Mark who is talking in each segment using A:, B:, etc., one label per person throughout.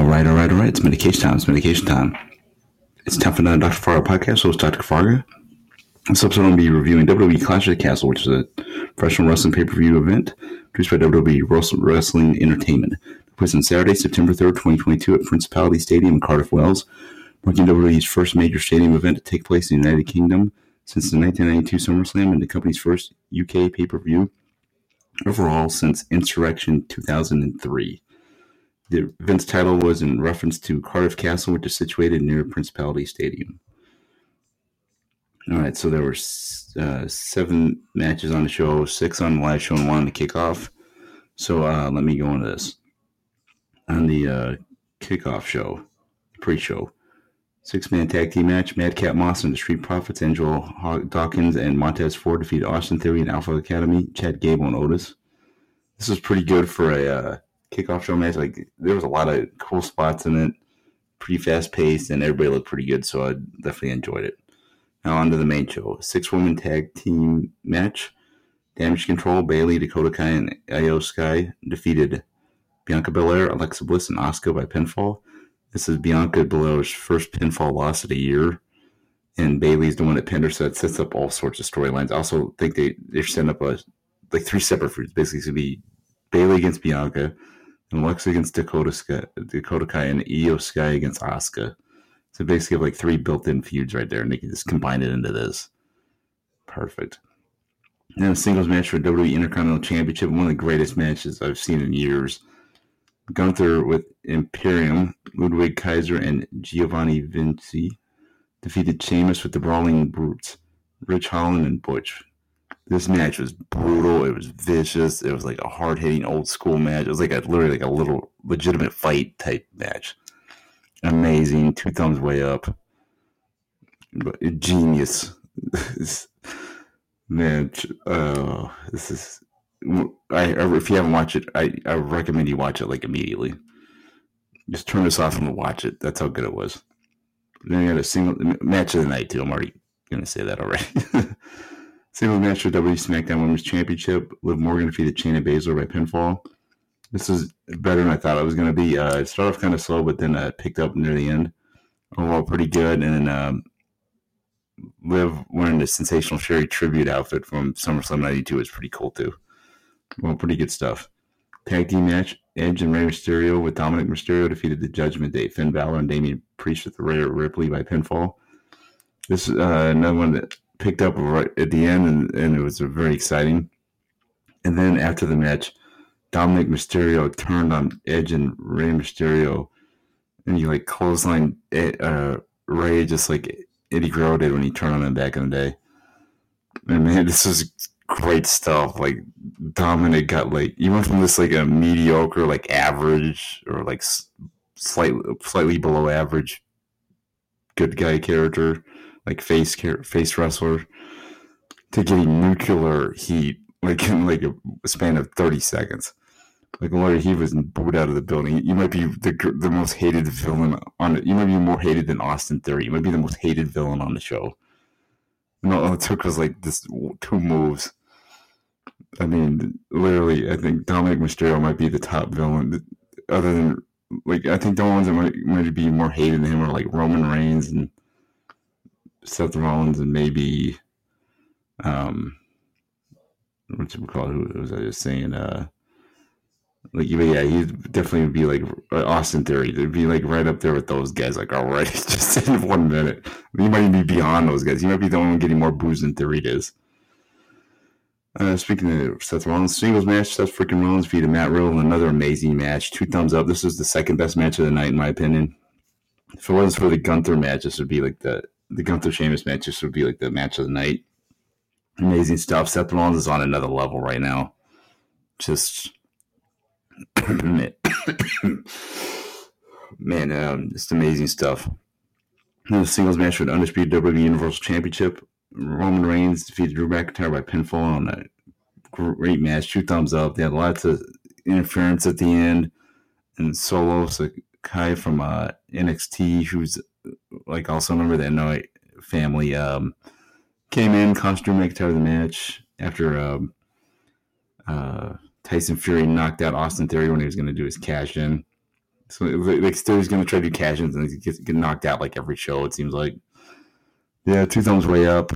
A: All right, all right, all right. It's medication time. It's medication time. It's time for another Dr. Fargo podcast. Host Dr. Fargo. This episode, I'm going to be reviewing WWE Clash of the Castle, which is a professional wrestling pay per view event produced by WWE Wrestling Entertainment. It was on Saturday, September 3rd, 2022, at Principality Stadium in Cardiff, Wales, marking WWE's first major stadium event to take place in the United Kingdom since the 1992 SummerSlam and the company's first UK pay per view overall since Insurrection 2003. The event's title was in reference to Cardiff Castle, which is situated near Principality Stadium. All right, so there were uh, seven matches on the show, six on the live show, and one on the kickoff. So uh, let me go into this. On the uh, kickoff show, pre-show, six-man tag team match: Madcap Moss and the Street Profits, Angelo Dawkins and Montez Ford defeat Austin Theory and Alpha Academy, Chad Gable and Otis. This was pretty good for a uh, kickoff show match. Like there was a lot of cool spots in it, pretty fast paced, and everybody looked pretty good. So I definitely enjoyed it. Now on to the main show: six woman tag team match. Damage Control, Bayley, Dakota Kai, and Iyo Sky defeated Bianca Belair, Alexa Bliss, and Asuka by pinfall. This is Bianca Belair's first pinfall loss of the year, and Bayley's the one that pinned her, so it sets up all sorts of storylines. I also think they they're setting up a like three separate feuds. Basically, it's gonna be Bayley against Bianca, and Alexa against Dakota Sky, Dakota Kai, and Iyo Sky against Asuka. So basically, have like three built-in feuds right there, and they can just combine it into this. Perfect. And a singles match for WWE Intercontinental Championship, one of the greatest matches I've seen in years. Gunther with Imperium, Ludwig Kaiser, and Giovanni Vinci defeated Sheamus with the Brawling Brutes, Ridge Holland, and Butch. This match was brutal. It was vicious. It was like a hard hitting old school match. It was like a literally like a little legitimate fight type match. Amazing. Two thumbs way up. Genius. man, uh, this is. I if you haven't watched it, I, I recommend you watch it like immediately. Just turn this off and watch it. That's how good it was. Then you had a single match of the night too. I'm already gonna say that already. Single match for WWE SmackDown Women's Championship. Liv Morgan defeated Shayna Baszler by pinfall. This is better than I thought it was going to be. Uh, it started off kind of slow, but then uh, picked up near the end. Overall, pretty good. And then um, Liv wearing the sensational Sherri tribute outfit from SummerSlam '92 is pretty cool too. Well, pretty good stuff. Tag team match: Edge and Rey Mysterio with Dominic Mysterio defeated the Judgment Day, Finn Balor and Damian Priest with Rhea Ripley by pinfall. This is uh, another one that picked up right at the end, and, and it was very exciting. And then after the match, Dominic Mysterio turned on Edge and Rey Mysterio, and he like clothesline uh, Rey just like Eddie Guerrero did when he turned on him back in the day. And man, this was great stuff. Like Dominic got like he went from this like a mediocre, like average or like slightly slightly below average good guy character like face face wrestler to getting nuclear heat like in like a span of 30 seconds. Like Larry, he was booed out of the building. You might be the the most hated villain on. You might be more hated than Austin Theory. You might be the most hated villain on the show. No, all it took was like this two moves. I mean, literally, I think Dominic Mysterio might be the top villain. Other than like, I think the ones that might might be more hated than him are like Roman Reigns and Seth Rollins and maybe um what you call it? Who was I just saying? Uh, like yeah, he'd definitely be like Austin Theory. They'd be like right up there with those guys. Like already, just in one minute, he might be beyond those guys. He might be the one getting more boos than Theory does. Uh, speaking of Seth Rollins, singles match, Seth freaking Rollins defeated Matt Riddle another amazing match. Two thumbs up. This was the second best match of the night, in my opinion. If it wasn't for the Gunther match, this would be like the the Gunther Sheamus match just would be like the match of the night. Amazing stuff. Seth Rollins is on another level right now. Just man, um, just amazing stuff. The singles match for the undisputed WWE Universal Championship. Roman Reigns defeated Drew McIntyre by pinfall on a great match. Two thumbs up. They had lots of interference at the end, and Solo Sikoa from uh, NXT, who's like also remember the Anoa'i family, um, came in, costume McIntyre of the match after um, uh, Tyson Fury knocked out Austin Theory when he was going to do his cash in. So like still he's gonna try to do cash ins and he gets get knocked out like every show. It seems like. Yeah, two thumbs way up.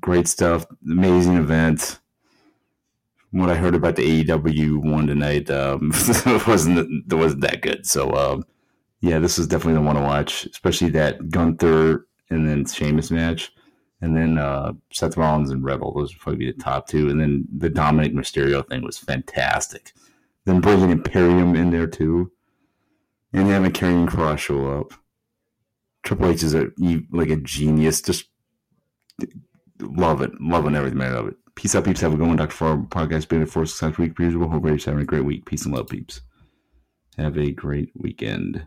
A: Great stuff. Amazing event. what I heard about the AEW one tonight um, wasn't wasn't that good. So um, yeah, this is definitely the one to watch, especially that Gunther and then Sheamus match, and then uh, Seth Rollins and Rebel. Those would probably be the top two, and then the Dominic Mysterio thing was fantastic. Then bringing Imperium in there too, and having Karrion Kross show up. Triple H is a like a genius. Just love it, loving every minute of it. Peace out, peeps. Have a good one. Dr. Farr podcast been for success week. Per usual. Hope you're having a great week. Peace and love, peeps. Have a great weekend.